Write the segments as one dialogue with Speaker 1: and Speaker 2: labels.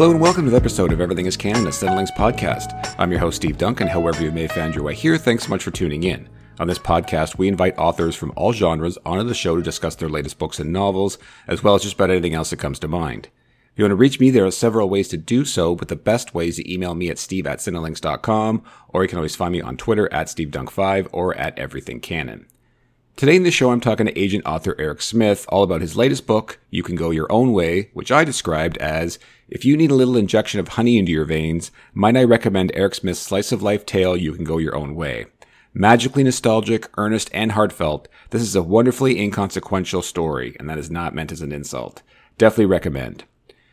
Speaker 1: Hello and welcome to the episode of Everything is Canon, a Cinelinks podcast. I'm your host, Steve Duncan. However, you may have found your way here, thanks so much for tuning in. On this podcast, we invite authors from all genres onto the show to discuss their latest books and novels, as well as just about anything else that comes to mind. If you want to reach me, there are several ways to do so, but the best way is to email me at steve at cinelinks.com, or you can always find me on Twitter at stevedunk5 or at everythingcanon. Today in the show, I'm talking to agent author Eric Smith all about his latest book, You Can Go Your Own Way, which I described as If you need a little injection of honey into your veins, might I recommend Eric Smith's slice of life tale, You Can Go Your Own Way. Magically nostalgic, earnest, and heartfelt, this is a wonderfully inconsequential story, and that is not meant as an insult. Definitely recommend.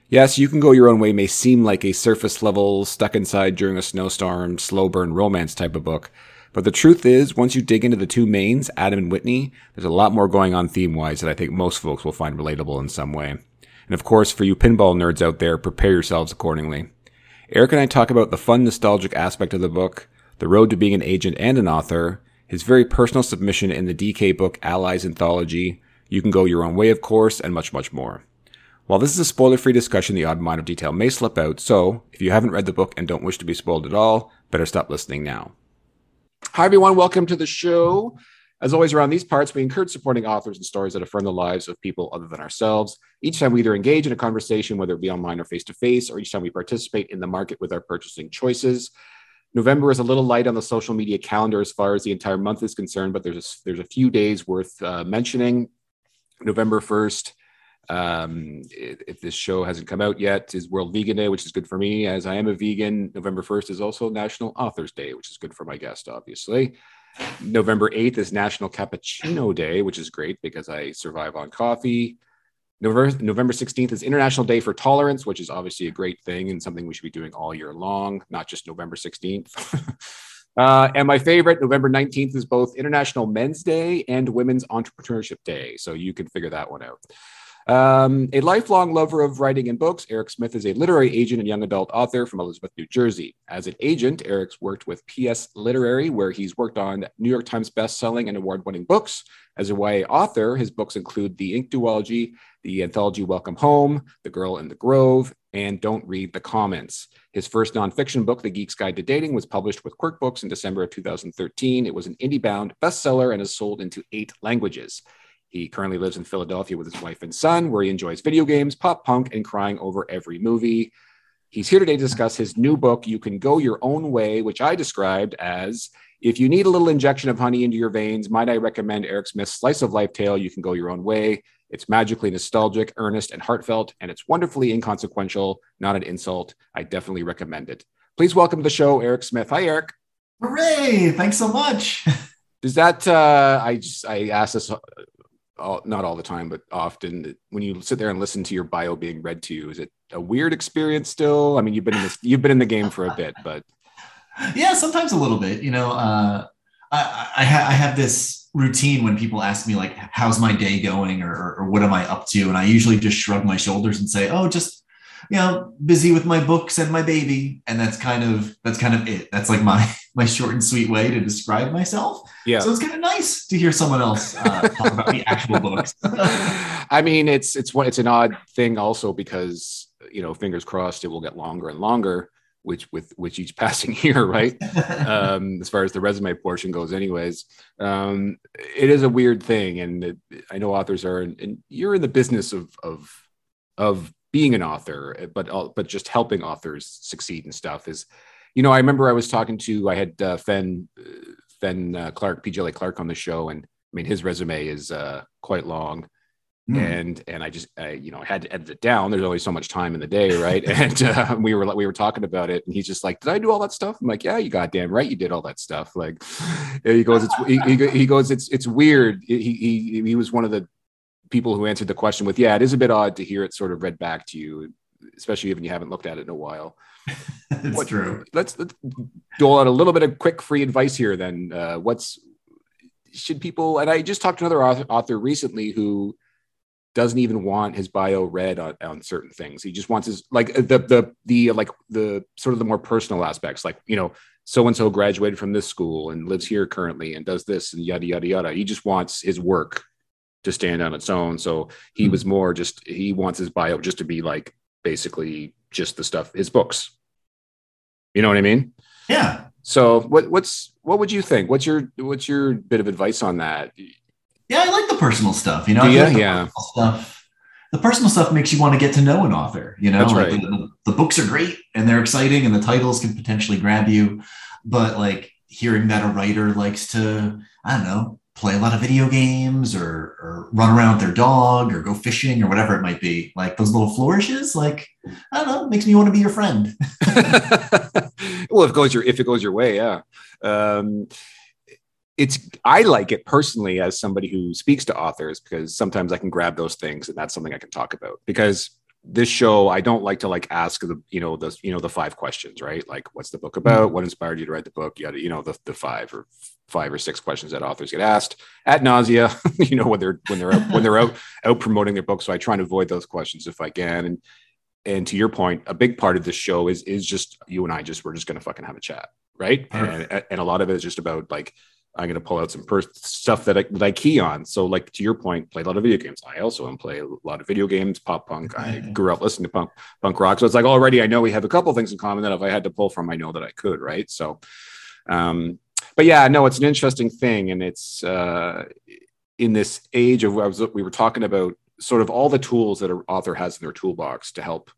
Speaker 1: Yes, You Can Go Your Own Way may seem like a surface level, stuck inside during a snowstorm, slow burn romance type of book, but the truth is, once you dig into the two mains, Adam and Whitney, there's a lot more going on theme wise that I think most folks will find relatable in some way. And of course, for you pinball nerds out there, prepare yourselves accordingly. Eric and I talk about the fun, nostalgic aspect of the book, the road to being an agent and an author, his very personal submission in the DK book Allies Anthology, You Can Go Your Own Way, of course, and much, much more. While this is a spoiler free discussion, the odd of detail may slip out, so if you haven't read the book and don't wish to be spoiled at all, better stop listening now. Hi, everyone. Welcome to the show. As always, around these parts, we encourage supporting authors and stories that affirm the lives of people other than ourselves. Each time we either engage in a conversation, whether it be online or face to face, or each time we participate in the market with our purchasing choices. November is a little light on the social media calendar as far as the entire month is concerned, but there's a, there's a few days worth uh, mentioning. November 1st um, if this show hasn't come out yet, is World Vegan Day, which is good for me as I am a vegan. November 1st is also National Authors Day, which is good for my guest, obviously. November 8th is National Cappuccino Day, which is great because I survive on coffee. November, November 16th is International Day for Tolerance, which is obviously a great thing and something we should be doing all year long, not just November 16th. uh, and my favorite, November 19th, is both International Men's Day and Women's Entrepreneurship Day. So you can figure that one out. Um, a lifelong lover of writing and books, Eric Smith is a literary agent and young adult author from Elizabeth, New Jersey. As an agent, Eric's worked with PS Literary, where he's worked on New York Times best-selling and award-winning books. As a YA author, his books include The Ink Duology, the anthology Welcome Home, The Girl in the Grove, and Don't Read the Comments. His first nonfiction book, The Geek's Guide to Dating, was published with Quirk Books in December of 2013. It was an indie-bound bestseller and is sold into eight languages. He currently lives in Philadelphia with his wife and son, where he enjoys video games, pop punk, and crying over every movie. He's here today to discuss his new book, You Can Go Your Own Way, which I described as if you need a little injection of honey into your veins, might I recommend Eric Smith's Slice of Life tale, You Can Go Your Own Way. It's magically nostalgic, earnest, and heartfelt, and it's wonderfully inconsequential, not an insult. I definitely recommend it. Please welcome to the show, Eric Smith. Hi, Eric.
Speaker 2: Hooray! Thanks so much.
Speaker 1: Does that uh, I just I asked this all, not all the time, but often when you sit there and listen to your bio being read to you, is it a weird experience still? I mean, you've been in this, you've been in the game for a bit, but
Speaker 2: yeah, sometimes a little bit. You know, uh, I I, ha- I, have this routine when people ask me like, "How's my day going?" or, or "What am I up to?" and I usually just shrug my shoulders and say, "Oh, just you know, busy with my books and my baby," and that's kind of that's kind of it. That's like my my short and sweet way to describe myself. Yeah. So it's kind of nice to hear someone else uh, talk about the actual books.
Speaker 1: I mean, it's it's what it's an odd thing also because you know, fingers crossed, it will get longer and longer. Which with which each passing year, right? um, as far as the resume portion goes, anyways, um, it is a weird thing, and it, I know authors are, and you're in the business of of of being an author, but but just helping authors succeed and stuff is you know, I remember I was talking to I had uh, Fen Fen uh, Clark, PJ Clark on the show, and I mean his resume is uh, quite long, mm. and and I just I, you know I had to edit it down. There's only so much time in the day, right? and uh, we were we were talking about it, and he's just like, "Did I do all that stuff?" I'm like, "Yeah, you goddamn right, you did all that stuff." Like, he goes, "It's he, he goes, it's it's weird." He he he was one of the people who answered the question with, "Yeah, it is a bit odd to hear it sort of read back to you, especially if you haven't looked at it in a while."
Speaker 2: It's what, true.
Speaker 1: Let's, let's dole out a little bit of quick free advice here. Then, uh, what's should people? And I just talked to another author, author recently who doesn't even want his bio read on, on, certain things. He just wants his like the the the like the sort of the more personal aspects, like you know, so and so graduated from this school and lives here currently and does this and yada yada yada. He just wants his work to stand on its own. So he mm-hmm. was more just he wants his bio just to be like basically just the stuff his books. You know what I mean?
Speaker 2: Yeah.
Speaker 1: So what what's what would you think? What's your what's your bit of advice on that?
Speaker 2: Yeah, I like the personal stuff. You know,
Speaker 1: Do you?
Speaker 2: I feel like the
Speaker 1: Yeah.
Speaker 2: stuff. The personal stuff makes you want to get to know an author. You know, like
Speaker 1: right.
Speaker 2: the, the books are great and they're exciting, and the titles can potentially grab you. But like hearing that a writer likes to, I don't know, play a lot of video games or or run around with their dog or go fishing or whatever it might be, like those little flourishes, like I don't know, makes me want to be your friend.
Speaker 1: well, if it goes your if it goes your way, yeah. Um, it's I like it personally as somebody who speaks to authors because sometimes I can grab those things and that's something I can talk about. Because this show I don't like to like ask the you know the you know the five questions right? Like what's the book about? What inspired you to write the book? You got you know the the five or five or six questions that authors get asked at nausea you know when they're when they're out, when they're out out promoting their book so I try and avoid those questions if I can and and to your point a big part of this show is is just you and I just we're just gonna fucking have a chat right and, and a lot of it is just about like I'm going to pull out some per- stuff that I, that I key on. So, like to your point, play a lot of video games. I also am play a lot of video games, pop punk. I grew up listening to punk punk rock, so it's like already I know we have a couple things in common that if I had to pull from, I know that I could. Right. So, um, but yeah, no, it's an interesting thing, and it's uh, in this age of was we were talking about sort of all the tools that an author has in their toolbox to help,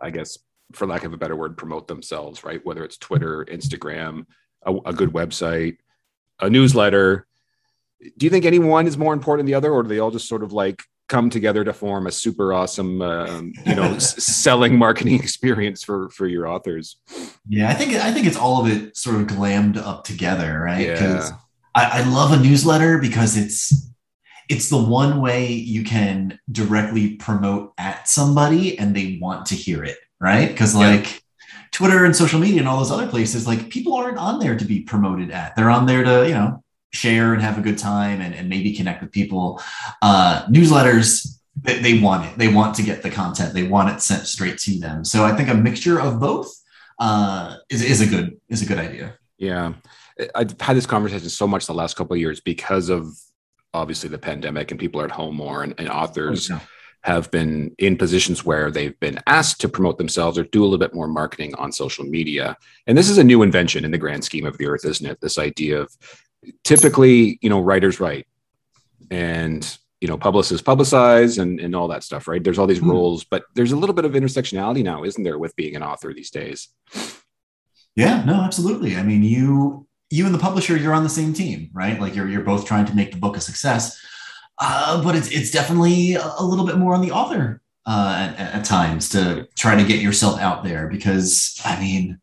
Speaker 1: I guess, for lack of a better word, promote themselves. Right. Whether it's Twitter, Instagram, a, a good website a newsletter. Do you think any one is more important than the other, or do they all just sort of like come together to form a super awesome, um, you know, s- selling marketing experience for for your authors?
Speaker 2: Yeah, I think I think it's all of it sort of glammed up together, right? Because
Speaker 1: Yeah,
Speaker 2: I, I love a newsletter because it's it's the one way you can directly promote at somebody and they want to hear it, right? Because
Speaker 1: Yeah.
Speaker 2: like Twitter and social media and all those other places, like people aren't on there to be promoted at. They're on there to, you know, share and have a good time and, and maybe connect with people. Uh, newsletters, they, they want it. They want to get the content. They want it sent straight to them. So I think a mixture of both uh, is, is a good is a good idea.
Speaker 1: yeah. I've had this conversation so much the last couple of years because of obviously the pandemic and people are at home more, and, and authors have been in positions where they've been asked to promote themselves or do a little bit more marketing on social media. And this is a new invention in the grand scheme of the earth, isn't it? This idea of typically, you know, writers write and, you know, publicists publicize and, and all that stuff, right? There's all these
Speaker 2: Mhm.
Speaker 1: roles, but there's a little bit of intersectionality now, isn't there, with being an author these days?
Speaker 2: Yeah, no, absolutely. I mean, you you and the publisher, you're on the same team, right? Like you're you're both trying to make the book a success. Uh, but it's it's definitely a little bit more on the author uh, at, at times to try to get yourself out there because I mean,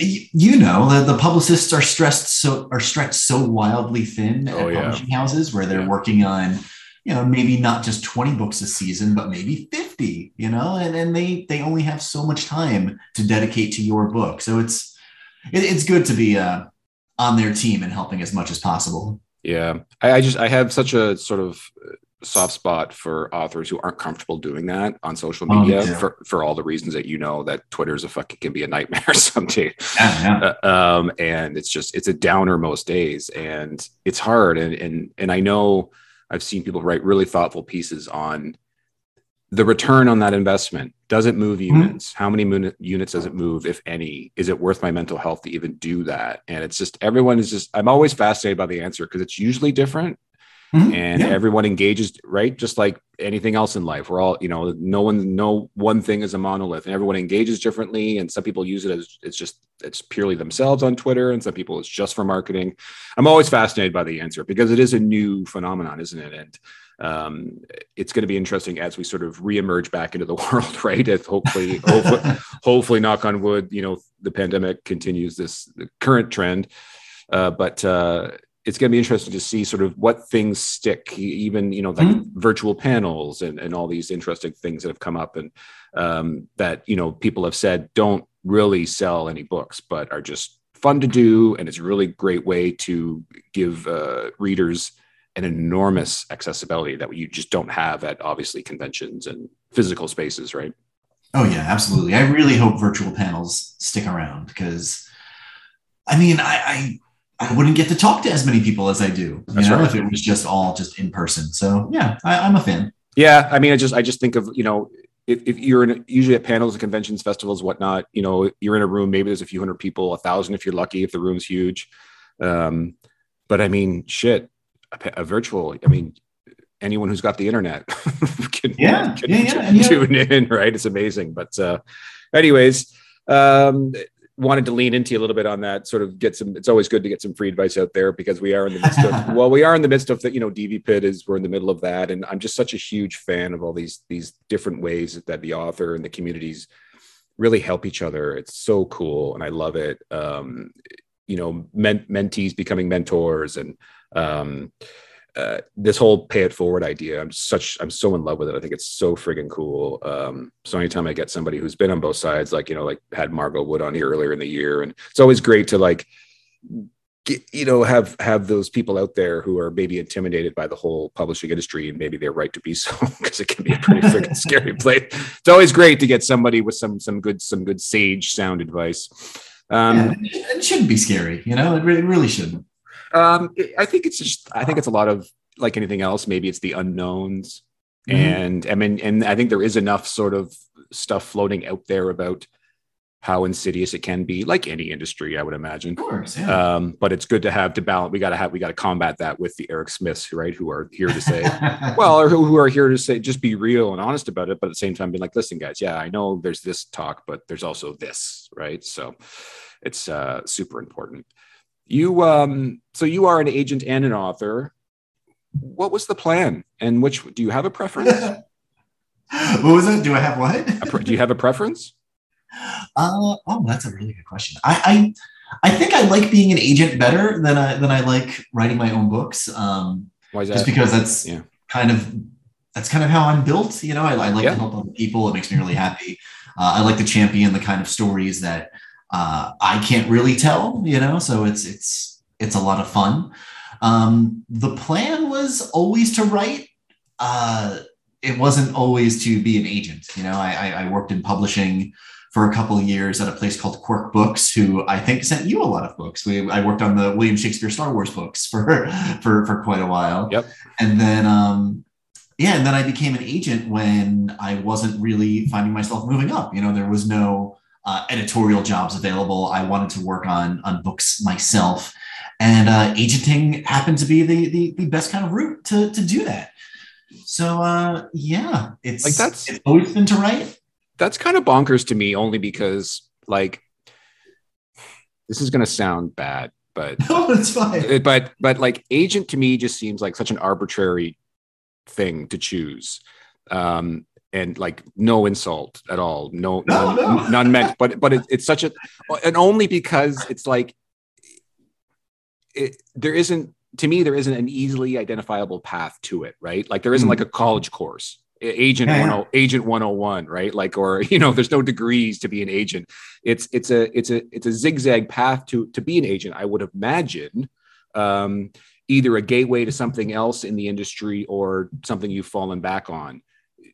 Speaker 2: you know, the, the publicists are stressed so are stretched so wildly thin
Speaker 1: Oh,
Speaker 2: at
Speaker 1: yeah.
Speaker 2: publishing houses where they're
Speaker 1: Yeah.
Speaker 2: working on you know maybe not just 20 books a season but maybe 50 you know and and they they only have so much time to dedicate to your book so it's it, it's good to be uh on their team and helping as much as possible
Speaker 1: Yeah, I, I just I have such a sort of uh, soft spot for authors who aren't comfortable doing that on social
Speaker 2: Oh, me
Speaker 1: media for for all the reasons that you know that Twitter's a fucking can be a nightmare someday.
Speaker 2: yeah, yeah.
Speaker 1: Uh, um, and it's just it's a downer most days, and it's hard. And and and I know I've seen people write really thoughtful pieces on the return on that investment. Does it move
Speaker 2: Mm-hmm.
Speaker 1: units? How many mun- units does it move, if any? Is it worth my mental health to even do that? And it's just everyone is just. I'm always fascinated by the answer because it's usually different
Speaker 2: Mhm.
Speaker 1: and
Speaker 2: Yeah.
Speaker 1: everyone engages right? Just like anything else in life. We're all you know no one no one thing is a monolith and everyone engages differently and some people use it as it's just it's purely themselves on twitter and some people it's just for marketing. I'm always fascinated by the answer because it is a new phenomenon isn't it? And um, it's going to be interesting as we sort of reemerge back into the world right? If hopefully hopefully, hopefully knock on wood you know the pandemic continues this current trend. Uh, but uh, it's going to be interesting to see sort of what things stick even you know like virtual panels and, and all these interesting things that have come up and um, that you know people have said don't really sell any books but are just fun to do. And it's a really great way to give uh, readers an enormous accessibility that you just don't have at obviously conventions and physical spaces right?
Speaker 2: Oh yeah, absolutely. I really hope virtual panels stick around because, I mean, I, I I wouldn't get to talk to as many people as I do, you
Speaker 1: That's
Speaker 2: know,
Speaker 1: right.
Speaker 2: if it was just all just in person. So yeah, I, I'm a fan.
Speaker 1: Yeah, I mean, I just I just think of you know if, if you're in usually at panels and conventions, festivals, whatnot, you know, you're in a room, maybe there's a few hundred people, a thousand if you're lucky, if the room's huge. Um, but I mean, shit, a, a virtual, I mean, anyone who's got the internet
Speaker 2: can, yeah,
Speaker 1: can,
Speaker 2: yeah,
Speaker 1: yeah, tune in, right? It's amazing. But uh, anyways, um, wanted to lean into you a little bit on that sort of get some it's always good to get some free advice out there because we are in the midst of well we are in the midst of the you know DVpit is we're in the middle of that. And i'm just such a huge fan of all these these different ways that the author and the communities really help each other. It's so cool and i love it. Um you know men- mentees becoming mentors and um uh, this whole pay it forward idea i'm such i'm so in love with it. I think it's so friggin' cool. Um, so anytime i get somebody who's been on both sides like you know like had margot wood on here earlier in the year and it's always great to like get, you know have have those people out there who are maybe intimidated by the whole publishing industry and maybe they're right to be so because it can be a pretty freaking scary place. It's always great to get somebody with some some good some good sage sound advice.
Speaker 2: Um, yeah, it shouldn't be scary you know? It really, it really shouldn't
Speaker 1: um, I think it's just, I think it's a lot of like anything else. Maybe it's the unknowns, mm-hmm. and I mean, and I think there is enough sort of stuff floating out there about how insidious it can be, like any industry, I would imagine.
Speaker 2: Of course, yeah.
Speaker 1: Um, but it's good to have to balance. We got to have, we got to combat that with the Eric Smiths, right? Who are here to say, well, or who, who are here to say, just be real and honest about it. But at the same time, be like, listen, guys, yeah, I know there's this talk, but there's also this, right? So it's uh, super important. You um, so you are an agent and an author. What was the plan, and which do you have a preference?
Speaker 2: what was it? Do I have what?
Speaker 1: Do you have a preference?
Speaker 2: Uh, oh, that's a really good question. I, I, I think I like being an agent better than I than I like writing my own books. Um,
Speaker 1: Why is that?
Speaker 2: Just because that's yeah. kind of that's kind of how I'm built. You know, I, I like yeah. to help other people. It makes me really happy. Uh, I like to champion the kind of stories that uh, I can't really tell, you know, so it's it's it's a lot of fun. Um, the plan was always to write. Uh, it wasn't always to be an agent. You know, I, I worked in publishing for a couple of years at a place called Quirk Books, who I think sent you a lot of books. We, I worked on the William Shakespeare Star Wars books for for for quite a while.
Speaker 1: Yep.
Speaker 2: And then um, yeah, and then I became an agent when I wasn't really finding myself moving up. You know, there was no uh, editorial jobs available. I wanted to work on on books myself, and uh, agenting happened to be the, the, the best kind of route to to do that. So uh, yeah, it's
Speaker 1: like that's
Speaker 2: it's always been to write.
Speaker 1: That's kind of bonkers to me, only because like this is going to sound bad, but
Speaker 2: no, it's fine.
Speaker 1: But but like agent to me just seems like such an arbitrary thing to choose. Um, and like no insult at all no, no, no. none meant but but it, it's such a and only because it's like it, there isn't to me there isn't an easily identifiable path to it right? Like there isn't mm. like a college course agent yeah, 10 agent 101 right? Like or you know there's no degrees to be an agent. It's it's a it's a it's a zigzag path to to be an agent i would imagine um either a gateway to something else in the industry or something you've fallen back on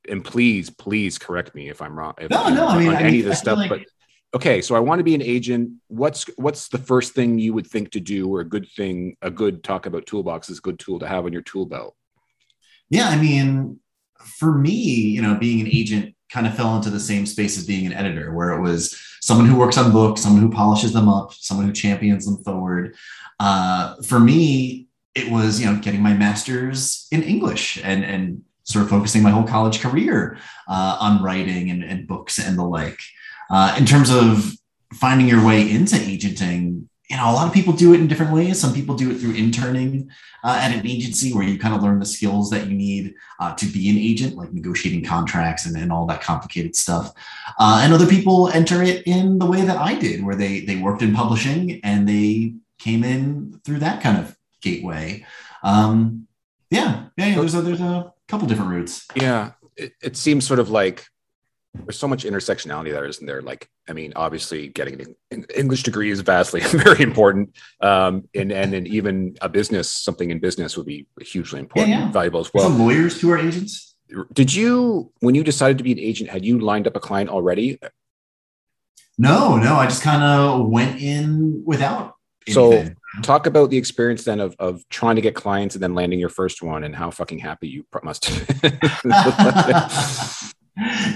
Speaker 1: and please, please correct me if I'm wrong. If,
Speaker 2: no, no, I mean, I
Speaker 1: any of this stuff, like... but okay. So I want to be an agent. What's what's the first thing you would think to do, or a good thing, a good talk about toolbox is a good tool to have on your tool belt?
Speaker 2: Yeah, I mean, for me, you know, being an agent kind of fell into the same space as being an editor, where it was someone who works on books, someone who polishes them up, someone who champions them forward. Uh, for me, it was you know getting my master's in English and and sort of focusing my whole college career uh, on writing and, and, books and the like. Uh, in terms of finding your way into agenting, you know, a lot of people do it in different ways. Some people do it through interning uh, at an agency where you kind of learn the skills that you need uh, to be an agent, like negotiating contracts and, and all that complicated stuff. Uh, and other people enter it in the way that I did, where they they worked in publishing and they came in through that kind of gateway. Um, yeah, yeah, yeah. There's a there's a couple different routes.
Speaker 1: Yeah, it, it seems sort of like there's so much intersectionality there, isn't there? Like, I mean, obviously, getting an English degree is vastly very important, um, and and then even a business, something in business would be hugely important, yeah, yeah. valuable as well.
Speaker 2: Some lawyers who are agents.
Speaker 1: Did you, when you decided to be an agent, had you lined up a client already?
Speaker 2: No, no, I just kind of went in without.
Speaker 1: Anything. So talk about the experience then of, of trying to get clients and then landing your first one and how fucking happy you must be.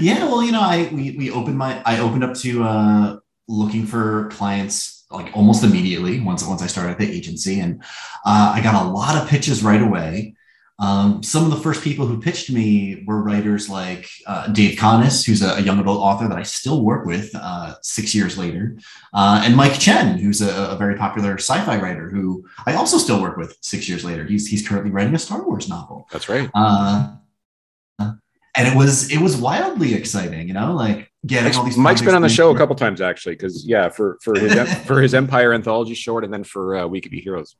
Speaker 2: yeah, well, you know, I we, we opened my I opened up to uh, looking for clients like almost immediately once once I started the agency, and uh, I got a lot of pitches right away. Um, some of the first people who pitched me were writers like uh, Dave Connis, who's a, a, young adult author that I still work with uh, six years later, uh, and Mike Chen, who's a, a, very popular sci-fi writer who I also still work with six years later. He's he's currently writing a Star Wars novel.
Speaker 1: That's right.
Speaker 2: Uh, and it was it was wildly exciting, you know, like getting all these.
Speaker 1: Mike's been on the show a couple times actually, because yeah, for for his for his Empire anthology short, and then for uh, We Could Be Heroes.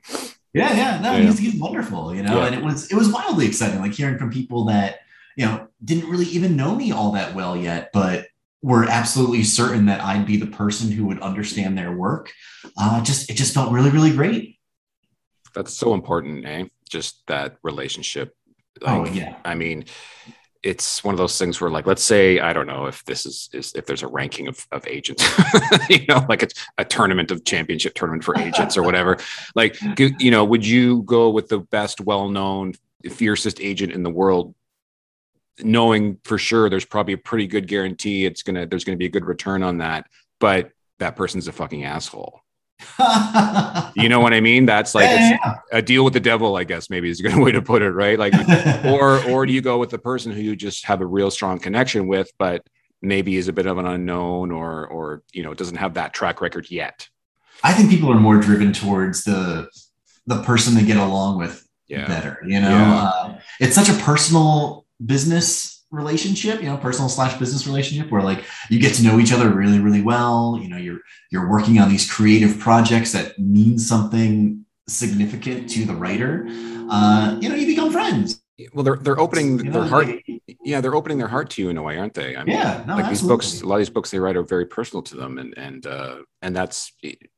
Speaker 2: Yeah, yeah, no, yeah. He's, he's wonderful, you know, yeah. and it was it was wildly exciting, like hearing from people that you know didn't really even know me all that well yet, but were absolutely certain that I'd be the person who would understand their work. Uh, just it just felt really, really great.
Speaker 1: That's so important, eh? Just that relationship.
Speaker 2: Oh, like, oh yeah.
Speaker 1: I mean, it's one of those things where like let's say i don't know if this is, is if there's a ranking of, of agents you know like it's a tournament of championship tournament for agents or whatever. Like you know would you go with the best well-known fiercest agent in the world knowing for sure there's probably a pretty good guarantee it's gonna there's gonna be a good return on that but that person's a fucking asshole you know what I mean? That's like yeah, yeah. a deal with the devil, I guess maybe is a good way to put it, right? Like, or or do you go with the person who you just have a real strong connection with, but maybe is a bit of an unknown, or or you know doesn't have that track record yet?
Speaker 2: I think people are more driven towards the the person they get along with yeah. better. You know, uh, it's such a personal business relationship you know personal slash business relationship where like you get to know each other really really well you know you're you're working on these creative projects that mean something significant to the writer uh you know you become friends
Speaker 1: well they're they're opening you know, their heart yeah they're opening their heart to you in a way aren't they
Speaker 2: i mean yeah
Speaker 1: no, like absolutely. these books a lot of these books they write are very personal to them and and uh and that's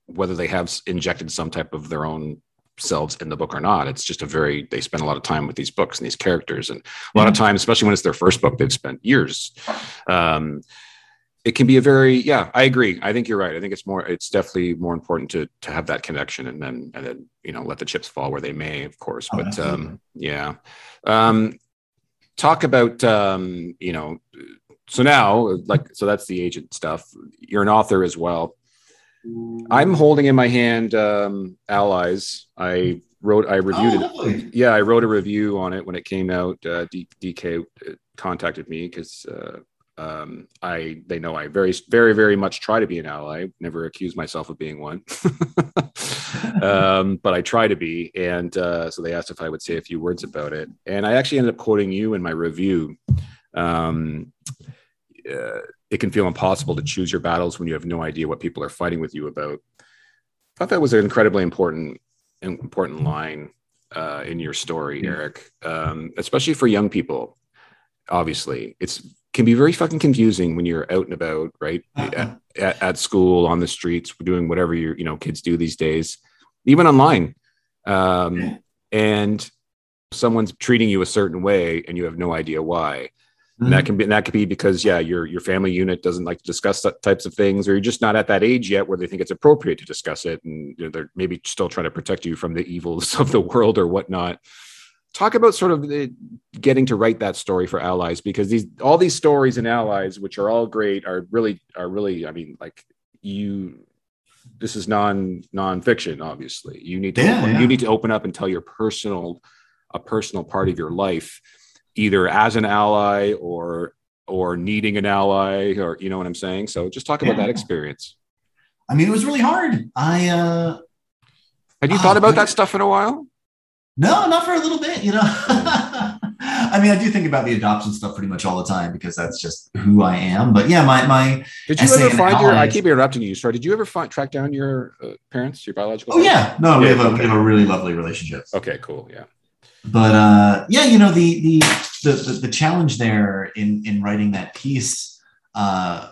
Speaker 1: whether they have injected some type of their own selves in the book or not. It's just a very they spend a lot of time with these books and these characters, and a lot of mm-hmm. times, especially when it's their first book, they've spent years. Um, it can be a very yeah. I agree. I think you're right. I think it's more. It's definitely more important to to have that connection, and then and then you know let the chips fall where they may, of course. Oh, but um, yeah. Um, talk about um, you know. So now, like, so that's the agent stuff. You're an author as well I'm holding in my hand um, Allies. I wrote, I reviewed oh, it. Yeah, I wrote a review on it when it came out. Uh, D- DK uh, contacted me because uh, um, I they know I very, very, very much try to be an ally. Never accuse myself of being one, um, but I try to be. And uh, so they asked if I would say a few words about it, and I actually ended up quoting you in my review. Um, uh, it can feel impossible to choose your battles when you have no idea what people are fighting with you about. I thought that was an incredibly important important line uh, in your story, Eric, um, especially for young people. Obviously, it's can be very fucking confusing when you're out and about, right? Uh-huh. At, at, school, on the streets, doing whatever you you know kids do these days, even online, um, and someone's treating you a certain way, and you have no idea why. Mm-hmm. And that can be and that could be because yeah, your your family unit doesn't like to discuss types of things, or you're just not at that age yet where they think it's appropriate to discuss it, and you know, they're maybe still trying to protect you from the evils of the world or whatnot. Talk about sort of the, getting to write that story for allies because these all these stories and allies, which are all great, are really are really. I mean, like you this is non non-fiction obviously you need to yeah, yeah. you need to open up and tell your personal a personal part of your life either as an ally or or needing an ally or you know what i'm saying so just talk about yeah. that experience
Speaker 2: i mean it was really hard i uh
Speaker 1: had you thought about that stuff in a while
Speaker 2: no not for a little bit you know I mean, I do think about the adoption stuff pretty much all the time because that's just who I am. But yeah, my my.
Speaker 1: Did you ever find your? I keep interrupting you. Sorry. Did you ever find track down your uh, parents, your biological?
Speaker 2: Oh yeah, no, yeah, we have a we have a really lovely relationship.
Speaker 1: Okay, cool. Yeah
Speaker 2: but uh, yeah, you know the, the the the challenge there in in writing that piece uh,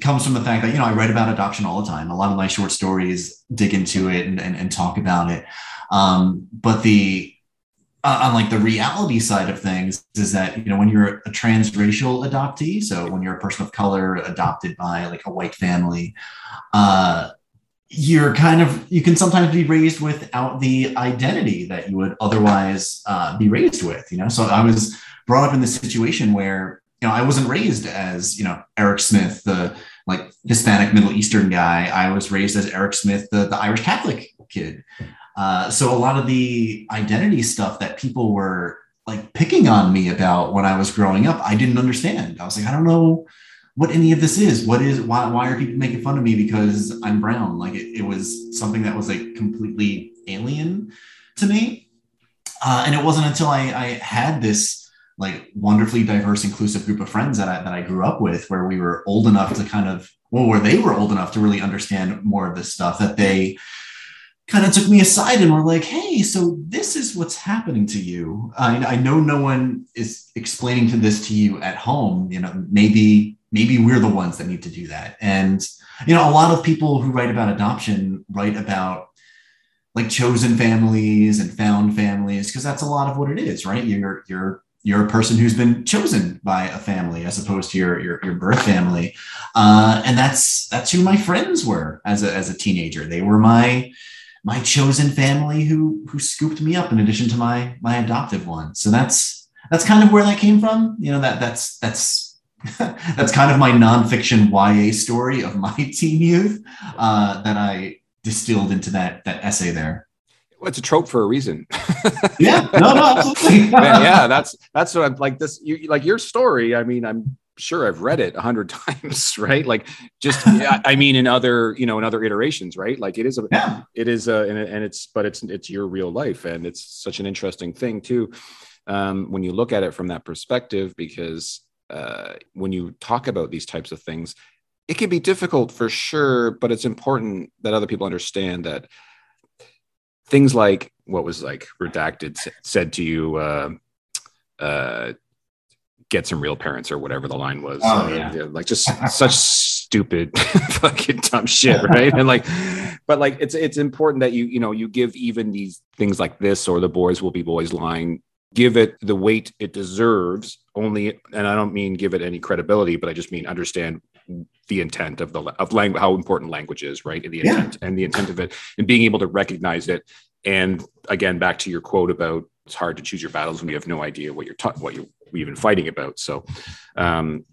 Speaker 2: comes from the fact that you know I write about adoption all the time. A lot of my short stories dig into it and and, and talk about it. Um, but the uh, on like the reality side of things is that you know when you're a transracial adoptee, so when you're a person of color adopted by like a white family, uh, you're kind of you can sometimes be raised without the identity that you would otherwise uh, be raised with you know so i was brought up in this situation where you know, I wasn't raised as, you know, Eric Smith, the like Hispanic Middle Eastern guy. I was raised as Eric Smith, the, the Irish Catholic kid. Uh, so a lot of the identity stuff that people were like picking on me about when I was growing up, I didn't understand. I was like, I don't know what any of this is. What is why why are people making fun of me because I'm brown? Like it, it was something that was like completely alien to me. Uh, and it wasn't until I, I had this like wonderfully diverse, inclusive group of friends that I, that I grew up with, where we were old enough to kind of, well, where they were old enough to really understand more of this stuff, that they kind of took me aside and were like, hey, so this is what's happening to you. I, I know no one is explaining to this to you at home. You know, maybe maybe we're the ones that need to do that. And you know, a lot of people who write about adoption write about like chosen families and found families because that's a lot of what it is, right? You're you're you're a person who's been chosen by a family as opposed to your your, your birth family uh, and that's that's who my friends were as a, as a teenager they were my my chosen family who who scooped me up in addition to my my adoptive one so that's that's kind of where that came from you know that that's that's that's kind of my nonfiction YA story of my teen youth uh, that I distilled into that that essay there.
Speaker 1: Well, it's a trope for a reason.
Speaker 2: yeah, no, no, absolutely.
Speaker 1: Man, yeah, that's that's what I'm like. This, you like your story. I mean, I'm sure I've read it a hundred times, right? Like, just I mean, in other you know, in other iterations, right? Like, it is a, yeah. it is a, and, and it's, but it's it's your real life, and it's such an interesting thing too, um, when you look at it from that perspective, because uh, when you talk about these types of things, it can be difficult for sure, but it's important that other people understand that things like what was like redacted said to you uh, uh, get some real parents or whatever the line was
Speaker 2: oh, uh, yeah.
Speaker 1: like just such stupid fucking dumb shit right and like but like it's it's important that you you know you give even these things like this or the boys will be boys line give it the weight it deserves only and i don't mean give it any credibility but i just mean understand the intent of the of language how important language is right? And the intent yeah. and the intent of it and being able to recognize it. And again back to your quote about it's hard to choose your battles when you have no idea what you're ta- what you're even fighting about. So um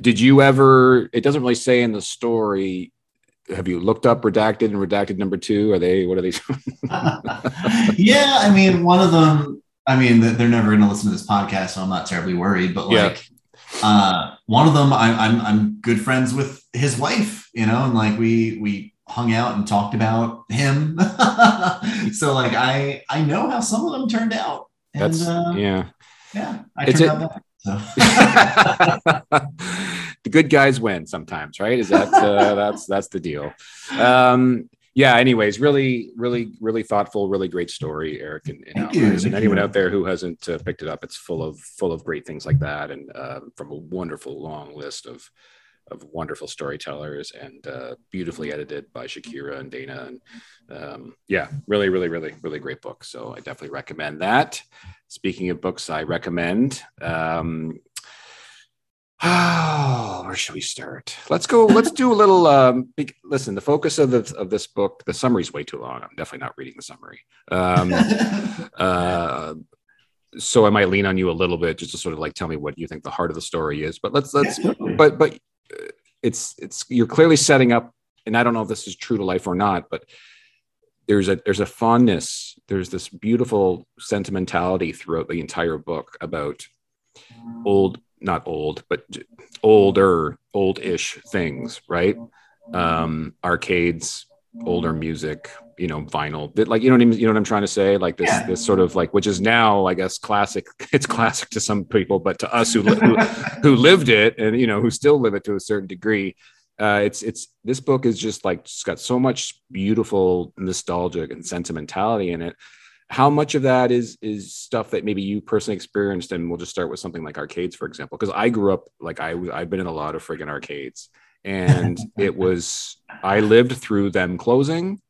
Speaker 1: did you ever it doesn't really say in the story have you looked up redacted and redacted number two? Are they what are they?
Speaker 2: Yeah i mean one of them i mean they're never going to listen to this podcast so i'm not terribly worried but like uh, one of them, I, I'm I'm good friends with his wife, you know, and like we we hung out and talked about him. so like I I know how some of them turned out.
Speaker 1: And, That's uh, yeah.
Speaker 2: Yeah, I it's turned a, out So.
Speaker 1: the good guys win sometimes, right? Is that uh, that's that's the deal. Um, yeah anyways really really really thoughtful really great story eric and, and, and anyone out there who hasn't uh, picked it up it's full of full of great things like that and uh, from a wonderful long list of of wonderful storytellers and uh, beautifully edited by Shakirah and dana and um, yeah really really really really great book. So i definitely recommend that. Speaking of books i recommend um, Oh, where should we start? Let's go. Let's do a little. Um, listen, the focus of the of this book, the summary is way too long. I'm definitely not reading the summary. Um, uh, so I might lean on you a little bit just to sort of like tell me what you think the heart of the story is. But let's let's. But but uh, it's it's you're clearly setting up, and I don't know if this is true to life or not, but there's a there's a fondness. There's this beautiful sentimentality throughout the entire book about old not old, but older, old-ish things, right? Um, arcades, older music, you know, vinyl, like you know what I mean? You know what I'm trying to say? Like this, yeah. this sort of like, which is now, I guess, classic. It's classic to some people, but to us who who, who lived it and you know who still live it to a certain degree, uh, it's it's this book is just like it's got so much beautiful nostalgia and sentimentality in it how much of that is is stuff that maybe you personally experienced and we'll just start with something like arcades for example because i grew up like i i've been in a lot of friggin arcades. And it was i lived through them closing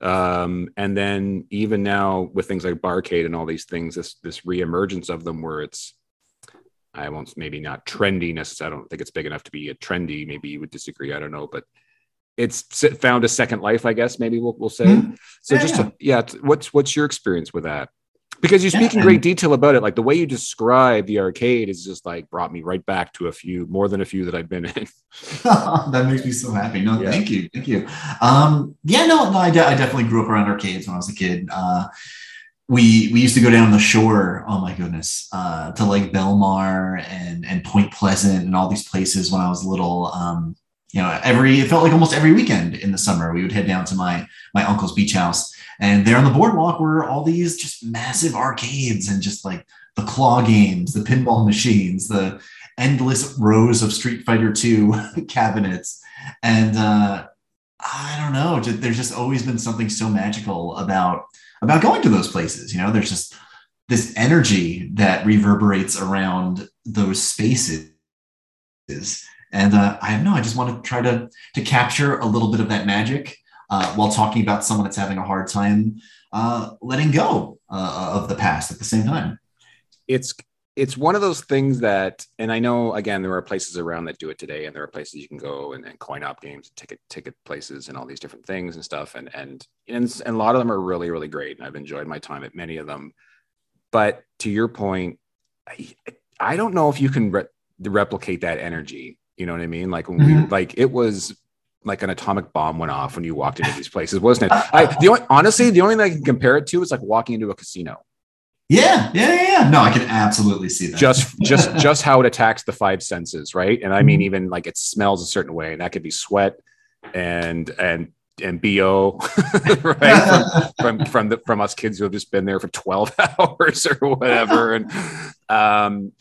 Speaker 1: um, and then even now with things like barcade and all these things this this reemergence of them where it's i won't maybe not trendy necessarily i don't think it's big enough to be a trendy maybe you would disagree i don't know but it's found a second life, I guess. Maybe we'll, we'll say. Mm-hmm. So yeah, just yeah. To, yeah, what's what's your experience with that? because you speak
Speaker 2: Yeah,
Speaker 1: in great detail about it like the way you describe the arcade is just like brought me right back to a few more than a few that i've been in
Speaker 2: that makes me so happy. No, thank you, thank you. Um, yeah, no, no, I, de- I definitely grew up around arcades when I was a kid. Uh, we we used to go down the shore. Oh my goodness, uh, to like Belmar and and Point Pleasant and all these places when I was little. Um, you know, every it felt like almost every weekend in the summer we would head down to my my uncle's beach house, and there on the boardwalk were all these just massive arcades and just like the claw games, the pinball machines, the endless rows of Street Fighter 2 cabinets. And uh, I don't know, there's just always been something so magical about about going to those places. You know, there's just this energy that reverberates around those spaces. And uh, I don't know, I just want to try to to capture a little bit of that magic uh, while talking about someone that's having a hard time uh, letting go uh, of the past at the same time.
Speaker 1: it's it's one of those things that and i know again there are places around that do it today and there are places you can go and, and coin op games ticket ticket places and all these different things and stuff and and and, and a lot of them are really really great and i've enjoyed my time at many of them but to your point i, I don't know if you can re- replicate that energy you know what i mean like when we
Speaker 2: Mhm.
Speaker 1: like it was like an atomic bomb went off when you walked into these places wasn't it i the only honestly the only thing i can compare it to is like walking into a casino
Speaker 2: Yeah, yeah, yeah. No, I can absolutely see that.
Speaker 1: just just just how it attacks the five senses right and i mean
Speaker 2: Mhm.
Speaker 1: even like it smells a certain way and that could be sweat and and and bo right from, from from the from us kids who have just been there for 12 hours or whatever and um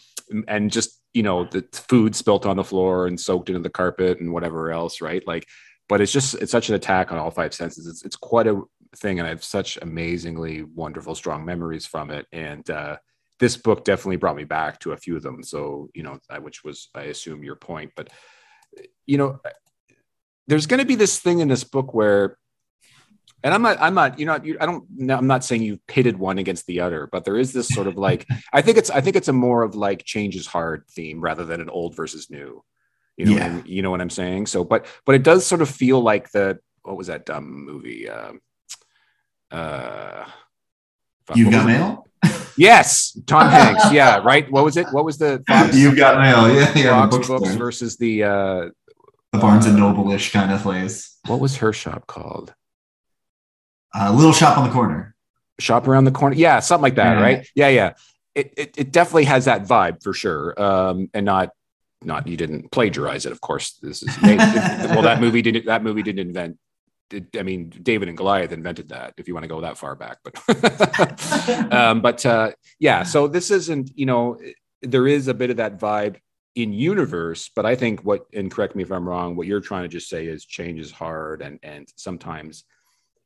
Speaker 1: and just you know the food spilt on the floor and soaked into the carpet and whatever else right? Like but it's just it's such an attack on all five senses. It's, it's quite a thing and i have such amazingly wonderful strong memories from it. And uh this book definitely brought me back to a few of them. So you know I, which was i assume your point. But you know there's going to be this thing in this book where and i'm not i'm not you know you, i don't no, i'm not saying you pitted one against the other but there is this sort of like i think it's i think it's a more of like change is hard theme rather than an old versus new you know what
Speaker 2: Yeah.
Speaker 1: I'm, you know what i'm saying so but but it does sort of feel like the what was that dumb movie um uh fuck,
Speaker 2: You've got mail.
Speaker 1: yes tom hanks yeah right what was it what was the Fox,
Speaker 2: You've got mail. Yeah, yeah. The
Speaker 1: Fox
Speaker 2: bookstore.
Speaker 1: books versus the uh
Speaker 2: the Barnes and Noble-ish kind of place.
Speaker 1: what was her shop called
Speaker 2: Uh, little shop on the corner.
Speaker 1: shop around the corner yeah something like that
Speaker 2: Yeah.
Speaker 1: right yeah yeah it, it it definitely has that vibe for sure um and not not you didn't plagiarize it of course this is well that movie didn't that movie didn't invent I mean, David and Goliath invented that. If you want to go that far back, but um, but uh, yeah. So this isn't, you know, there is a bit of that vibe in universe, but I think what, and correct me if I'm wrong, what you're trying to just say is change is hard, and and sometimes,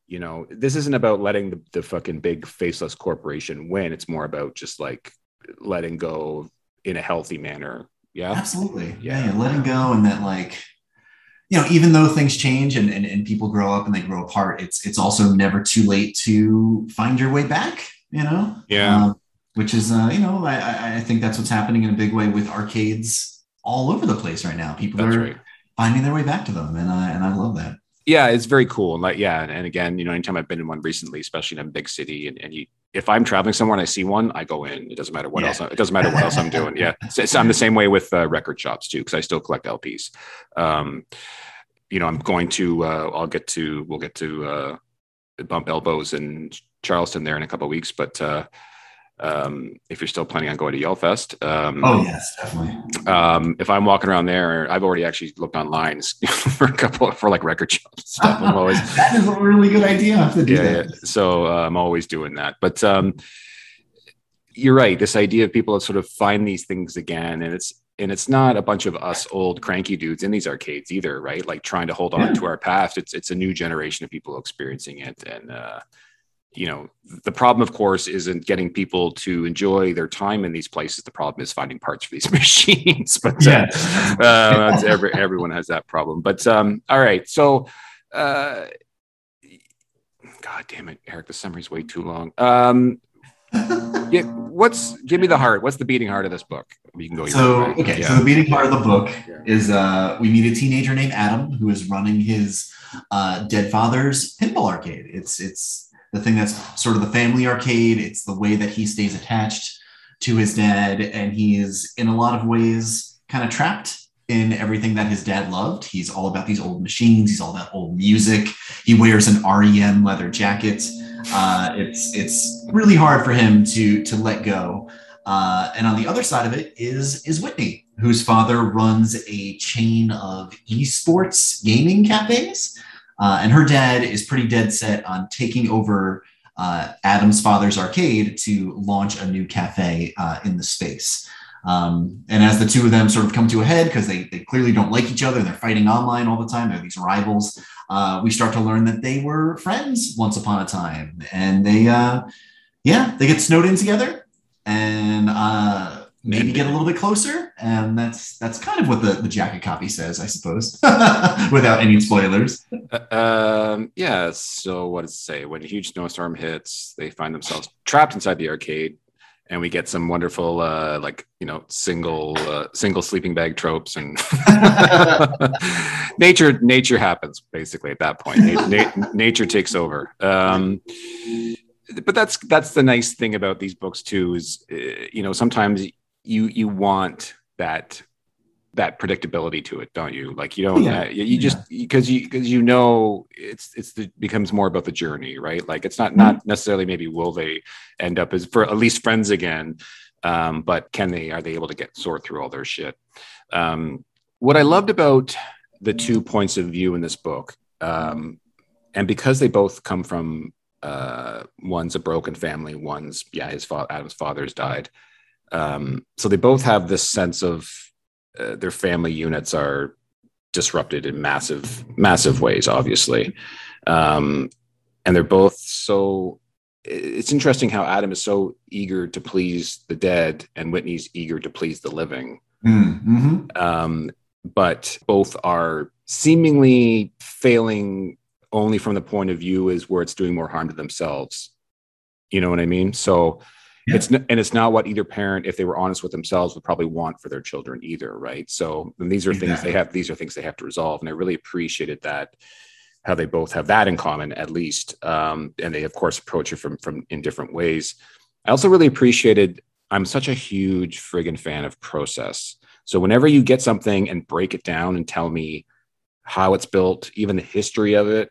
Speaker 1: you know, this isn't about letting the, the fucking big faceless corporation win. It's more about just like letting go in a healthy manner. Yeah.
Speaker 2: Absolutely.
Speaker 1: Yeah.
Speaker 2: Yeah. letting go and that like, you know, even though things change and, and, and people grow up and they grow apart, it's it's also never too late to find your way back, you know?
Speaker 1: Yeah.
Speaker 2: Um, which is uh, you know, I, I I think that's what's happening in a big way with arcades all over the place right now. People
Speaker 1: That's
Speaker 2: are
Speaker 1: right.
Speaker 2: finding their way back to them. And I and I love that.
Speaker 1: Yeah it's very cool and like yeah and, and again you know anytime i've been in one recently especially in a big city and, and you if i'm traveling somewhere and i see one i go in. It doesn't matter what
Speaker 2: Yeah.
Speaker 1: else it doesn't matter what else i'm doing. Yeah. So, so i'm the same way with uh, record shops too because i still collect lps um you know i'm going to uh i'll get to we'll get to uh bump elbows in charleston there in a couple of weeks but uh um if you're still planning on going to YALLFest um
Speaker 2: Oh yes, definitely.
Speaker 1: um, if I'm walking around there, I've already actually looked online for a couple for like record shops stuff. I'm always
Speaker 2: that is a really good idea. To do
Speaker 1: yeah, yeah. So uh, I'm always doing that. But um, you're right. This idea of people that sort of find these things again, and it's and it's not a bunch of us old cranky dudes in these arcades either, right? Like trying to hold on
Speaker 2: Yeah.
Speaker 1: to our past. It's it's a new generation of people experiencing it, and uh, you know the problem, of course, isn't getting people to enjoy their time in these places. The problem is finding parts for these machines. but uh,
Speaker 2: Yeah.
Speaker 1: uh, that's every, everyone has that problem. But um, all right, so uh, God damn it, Eric, the summary's way too long. Um, yeah, what's give me the heart? What's the beating heart of this book? You can go.
Speaker 2: So
Speaker 1: way.
Speaker 2: okay,
Speaker 1: yeah.
Speaker 2: so the beating part of the book
Speaker 1: Yeah.
Speaker 2: is uh, we meet a teenager named Adam who is running his uh, dead father's pinball arcade. It's it's the thing that's sort of the family arcade. It's the way that he stays attached to his dad, and he's in a lot of ways kind of trapped in everything that his dad loved. He's all about these old machines. He's all about old music. He wears an REM leather jacket. Uh, it's it's really hard for him to to let go. Uh, and on the other side of it is is Whitney, whose father runs a chain of esports gaming cafes, uh, and her dad is pretty dead set on taking over uh, Adam's father's arcade to launch a new cafe uh, in the space. Um, and as the two of them sort of come to a head because they, they clearly don't like each other, they're fighting online all the time, they're these rivals. Uh, we start to learn that they were friends once upon a time, and they, uh, yeah, they get snowed in together, and uh, maybe get a little bit closer. And that's that's kind of what the, the jacket copy says, I suppose, without any spoilers.
Speaker 1: Uh, um, yeah. So what does it say? When a huge snowstorm hits, they find themselves trapped inside the arcade and we get some wonderful uh, like you know single uh, single sleeping bag tropes and nature nature happens basically at that point na- na- nature takes over um, but that's that's the nice thing about these books too is uh, you know sometimes you you want that that predictability to it, don't you? Like you don't, yeah. uh, you just because you because you know it's it's the becomes more about the journey, right? Like it's not mm-hmm. not necessarily maybe will they end up as for at least friends again, um, but can they are they able to get sort through all their shit? Um, what I loved about the two points of view in this book, um, and because they both come from uh, one's a broken family, one's yeah his father Adam's father's died, um, so they both have this sense of uh, their family units are disrupted in massive massive ways obviously. Um, and they're both so it's interesting how adam is so eager to please the dead and whitney's eager to please the living. Mm-hmm. um, but both are seemingly failing only from the point of view is where it's doing more harm to themselves. You know what i mean? So yeah. it's and it's not what either parent if they were honest with themselves would probably want for their children either right so these are exactly. things they have these are things they have to resolve and i really appreciated that how they both have that in common at least um, and they of course approach it from from in different ways i also really appreciated i'm such a huge friggin fan of process so whenever you get something and break it down and tell me how it's built even the history of it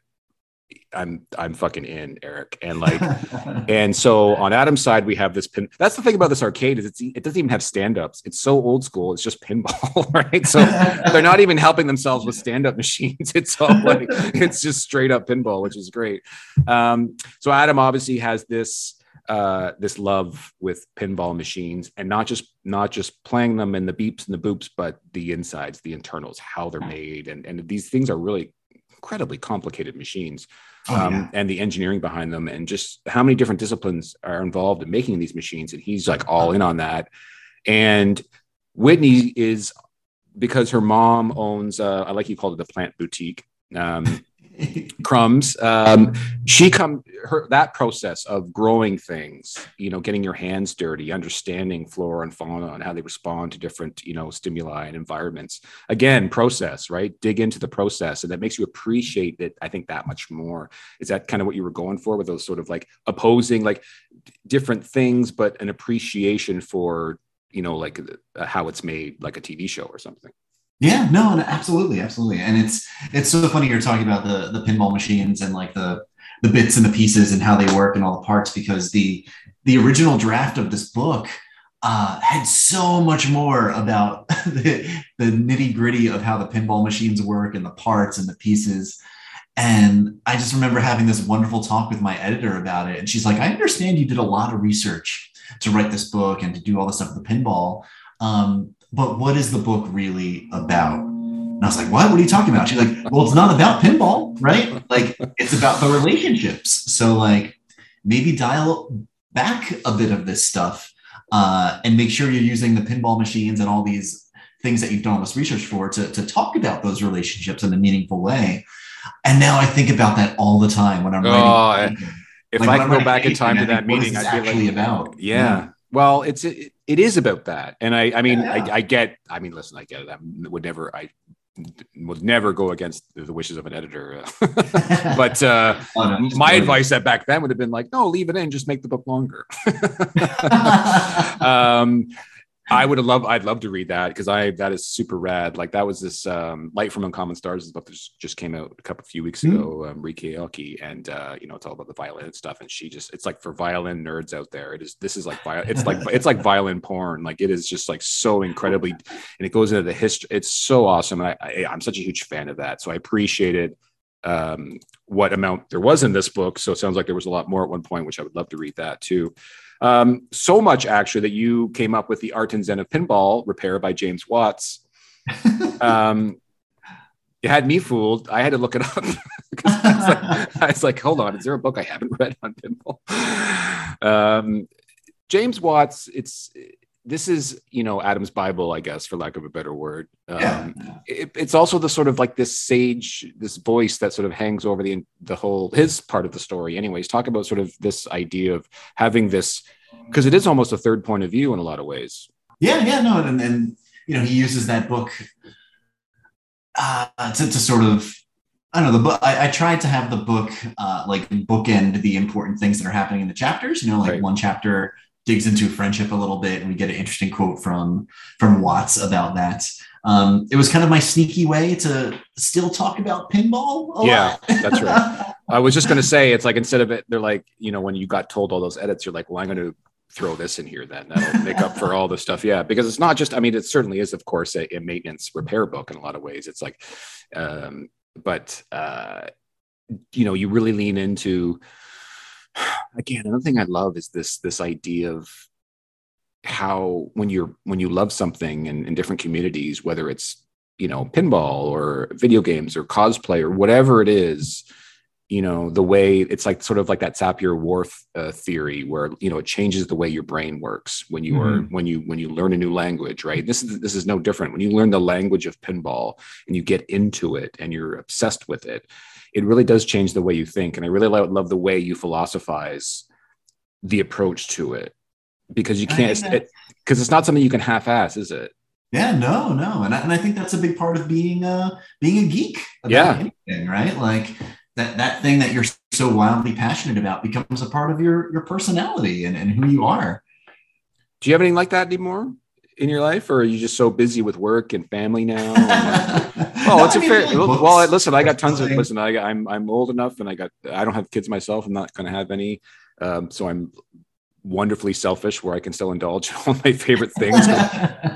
Speaker 1: I'm I'm fucking in, Eric. And like, and so on Adam's side, we have this pin. That's the thing about this arcade is it's it doesn't even have stand-ups. It's so old school. It's just pinball, right? So they're not even helping themselves with stand-up machines. It's all like it's just straight up pinball, which is great. Um, so Adam obviously has this uh, this love with pinball machines and not just not just playing them in the beeps and the boops, but the insides, the internals, how they're made, and and these things are really incredibly complicated machines oh, um, yeah. and the engineering behind them and just how many different disciplines are involved in making these machines and he's like all in on that and whitney is because her mom owns uh, i like you called it the plant boutique um, crumbs. Um, she come her that process of growing things you know getting your hands dirty understanding flora and fauna and how they respond to different you know stimuli and environments. Again process right? Dig into the process and that makes you appreciate it i think that much more. Is that kind of what you were going for with those sort of like opposing like different things but an appreciation for you know like uh, how it's made like a tv show or something
Speaker 2: yeah, no, absolutely, absolutely. And it's it's so funny you're talking about the the pinball machines and like the the bits and the pieces and how they work and all the parts because the the original draft of this book uh, had so much more about the, the nitty gritty of how the pinball machines work and the parts and the pieces. And I just remember having this wonderful talk with my editor about it. And she's like, I understand you did a lot of research to write this book and to do all this stuff with the pinball. Um, but what is the book really about? And I was like, what? What are you talking about? She's like, well, it's not about pinball, right? Like, it's about the relationships. So, like, maybe dial back a bit of this stuff uh, and make sure you're using the pinball machines and all these things that you've done all this research for to, to talk about those relationships in a meaningful way. And now I think about that all the time when I'm writing.
Speaker 1: Oh, if like I can go back in time to that meeting, I'd be like,
Speaker 2: about.
Speaker 1: Yeah. yeah. Well, it's it, it is about that, and I I mean yeah. I, I get I mean listen I get it I would never I would never go against the wishes of an editor. but uh, oh, no, my advice that back then would have been like, no, leave it in, just make the book longer. um, I would have loved. I'd love to read that because I that is super rad. Like that was this um, Light from Uncommon Stars is book that just came out a couple few weeks mm-hmm. ago. Um, Ryka Aoki, and uh, you know it's all about the violin and stuff. And she just it's like for violin nerds out there. It is this is like violin. it's like it's like violin porn. Like it is just like so incredibly, and it goes into the history. It's so awesome. And I, I I'm such a huge fan of that. So I appreciated um, what amount there was in this book. So it sounds like there was a lot more at one point, which I would love to read that too. Um, so much actually that you came up with the art and zen of pinball repair by James Watts. um, it had me fooled. I had to look it up. I, was like, I, was like, hold on, is there a book I haven't read on pinball? Um, James Watts, it's this is you know Adam's Bible, I guess, for lack of a better word. Um, yeah. It, it's also the sort of like this sage, this voice that sort of hangs over the the whole his part of the story. Anyways, talk about sort of this idea of having this because it is almost a third point of view in a lot of ways.
Speaker 2: Yeah, yeah, no, and and you know he uses that book uh, to to sort of I don't know the book. I, I, tried to have the book uh, like bookend the important things that are happening in the chapters. You know, like right. one chapter digs into friendship a little bit, and we get an interesting quote from from Watts about that. Um, it was kind of my sneaky way to still talk about pinball.
Speaker 1: yeah, that's right. I was just going to say, it's like instead of it, they're like, you know, when you got told all those edits, you're like, well, I'm going to throw this in here then that'll make up for all the stuff yeah because it's not just i mean it certainly is of course a, a maintenance repair book in a lot of ways it's like um but uh you know you really lean into again another thing i love is this this idea of how when you're when you love something in, in different communities whether it's you know pinball or video games or cosplay or whatever it is you know the way it's like sort of like that Sapir-Whorf uh, theory where you know it changes the way your brain works when you mm-hmm. are when you when you learn a new language right this is this is no different when you learn the language of pinball and you get into it and you're obsessed with it it really does change the way you think. And I really love, love the way you philosophize the approach to it because you can't, because it, it's not something you can half ass, is it?
Speaker 2: Yeah, no, no. And I, and I think that's a big part of being a, being a geek.
Speaker 1: yeah.
Speaker 2: Anything, right. Like that, that thing that you're so wildly passionate about becomes a part of your, your personality and, and who you are.
Speaker 1: Do you have anything like that anymore? in your life, or are you just so busy with work and family now? well, it's a fair. Well, listen, I got tons of. Listen, I got, I'm I'm old enough, and I got I don't have kids myself. I'm not going to have any, um, so I'm wonderfully selfish where I can still indulge in all my favorite things,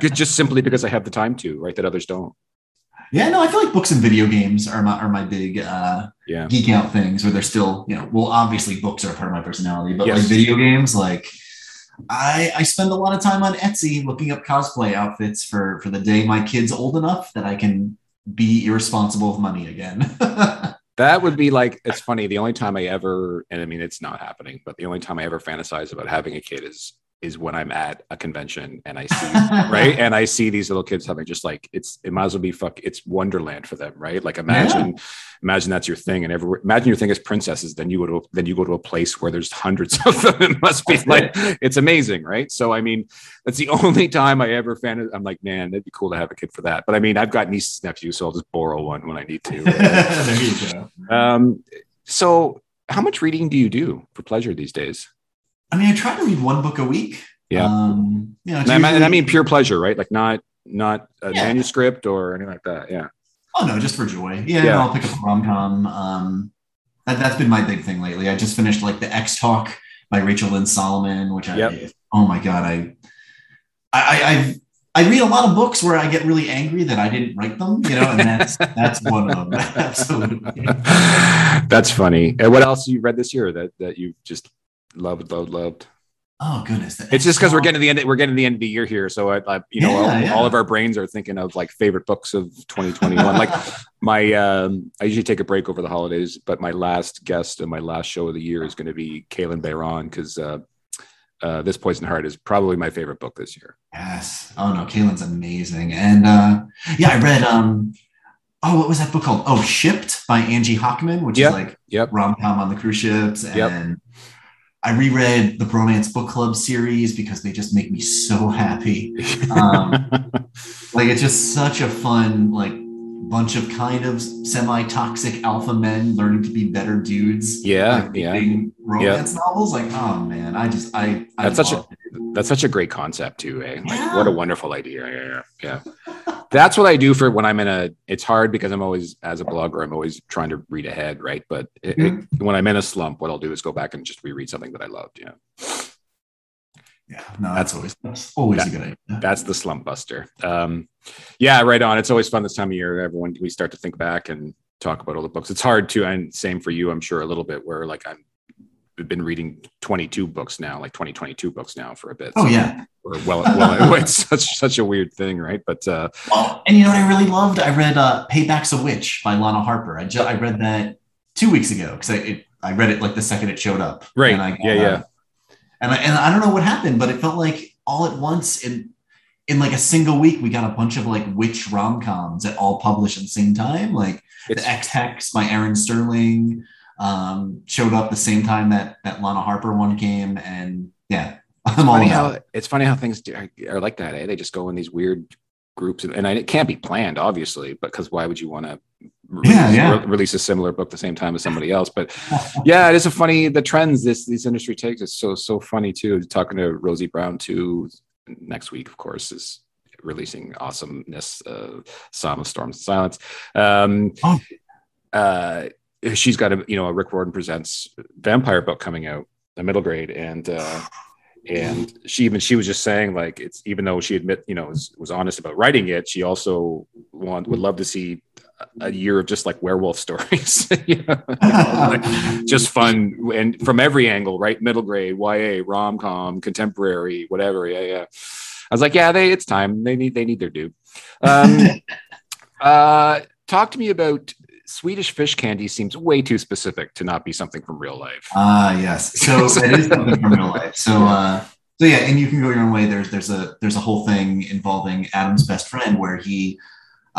Speaker 1: just simply because I have the time to, right? That others don't.
Speaker 2: Yeah, no, I feel like books and video games are my are my big uh,
Speaker 1: yeah.
Speaker 2: geek out things. Where they're still, you know, well, obviously books are part of my personality, but yes. like video games, like I, I spend a lot of time on Etsy looking up cosplay outfits for for the day my kid's old enough that I can be irresponsible with money again.
Speaker 1: that would be like it's funny. The only time I ever, and I mean it's not happening, but the only time I ever fantasize about having a kid is is when I'm at a convention and I see right? And I see these little kids having just like it's it might as well be fuck it's Wonderland for them right? Like imagine yeah. imagine that's your thing and every imagine your thing is princesses then you go to then you go to a place where there's hundreds of them. It must be like it's amazing right? So I mean that's the only time I ever fan I'm like man it'd be cool to have a kid for that. But I mean I've got nieces nephews so I'll just borrow one when I need to there you go. Um so how much reading do you do for pleasure these days
Speaker 2: I mean, I try to read one book a week.
Speaker 1: Yeah. Um, you know, and, I mean, and I mean pure pleasure, right? Like not not a yeah. manuscript or anything like that. Yeah.
Speaker 2: Oh no, just for joy. Yeah, yeah. I'll pick up a rom com. Um, that, has been my big thing lately. I just finished like the Ex Talk by Rachel Lynn Solomon, which I yep. oh my god, I I I I read a lot of books where I get really angry that I didn't write them, you know, and that's that's one of them. Absolutely.
Speaker 1: That's funny. And what else you read this year that that you just loved, loved, loved.
Speaker 2: Oh goodness!
Speaker 1: It's just because we're getting to the end. We're getting to the end of the year here, so I, I you know, yeah, all, yeah. all, of our brains are thinking of like favorite books of 2021. like my, um, I usually take a break over the holidays, but my last guest and my last show of the year is going to be Kalynn Bayron because uh, uh, this Poison Heart is probably my favorite book this year.
Speaker 2: Yes. Oh no, Kalynn's amazing, and uh, yeah, I read um, oh, what was that book called? Oh, Shipped by Angie Hockman, which yep. is like
Speaker 1: yep.
Speaker 2: rom com on the cruise ships, and. Yep I reread the Bromance Book Club series because they just make me so happy. Um, like it's just such a fun, like bunch of kind of semi-toxic alpha men learning to be better dudes.
Speaker 1: Yeah,
Speaker 2: like,
Speaker 1: yeah.
Speaker 2: Romance novels, like oh man, I just I, I
Speaker 1: That's such a-
Speaker 2: it.
Speaker 1: That's such a great concept too, eh? Like,
Speaker 2: Yeah.
Speaker 1: what a wonderful idea. Yeah, yeah, yeah. That's what I do for when I'm in a. It's hard because I'm always, as a blogger, I'm always trying to read ahead, right? But it, it- when I'm in a slump, what I'll do is go back and just reread something that I loved. Yeah,
Speaker 2: yeah, no, that's always that's always
Speaker 1: That-
Speaker 2: a good idea.
Speaker 1: that's the slump buster. Um, yeah, right on. It's always fun this time of year. Everyone, we start to think back and talk about all the books. It's hard to, and same for you, I'm sure, a little bit. Where like I'm, I've been reading 22 books now, like 2022 books now for a bit.
Speaker 2: Oh
Speaker 1: So-
Speaker 2: yeah.
Speaker 1: or well, well, it's such such a weird thing, right? But uh,
Speaker 2: Well, and you know what I really loved? I read uh, "Payback's a Witch" by Lana Harper. I just I read that two weeks ago because I it, I read it like the second it showed up.
Speaker 1: Right.
Speaker 2: And I
Speaker 1: Yeah, yeah.
Speaker 2: And I, and I don't know what happened, but it felt like all at once in in like a single week we got a bunch of like witch rom coms that all published at the same time. Like
Speaker 1: it's
Speaker 2: the Ex Hex by Erin Sterling um, showed up the same time that that Lana Harper one came, and yeah, I'm all
Speaker 1: funny
Speaker 2: about.
Speaker 1: how it's funny how things do, are, are like that. Eh? They just go in these weird groups, and, and I, it can't be planned, obviously, because why would you want to? Release,
Speaker 2: Yeah, yeah.
Speaker 1: re- release a similar book the same time as somebody else, but yeah, it is a funny the trends this this industry takes. It's so so funny too. Talking to Rosie Brown too next week, of course, is releasing awesomeness, uh, Psalm of Storms and Silence. Um,
Speaker 2: Oh.
Speaker 1: uh, she's got a you know a Rick Riordan presents vampire book coming out, a middle grade, and uh, and she even she was just saying like it's even though she admit you know was, was honest about writing it, she also want would love to see a- year of just like werewolf stories, you know, like, just fun and from every angle, right? Middle grade, YA, rom com, contemporary, whatever. Yeah, yeah. I was like, yeah, they it's time. They need they need their due. Um, uh, talk to me about Swedish fish candy. Seems way too specific to not be something from real life.
Speaker 2: Ah, yes. So it is something from real life. So, uh, so yeah, and you can go your own way. There's there's a there's a whole thing involving Adam's best friend where he,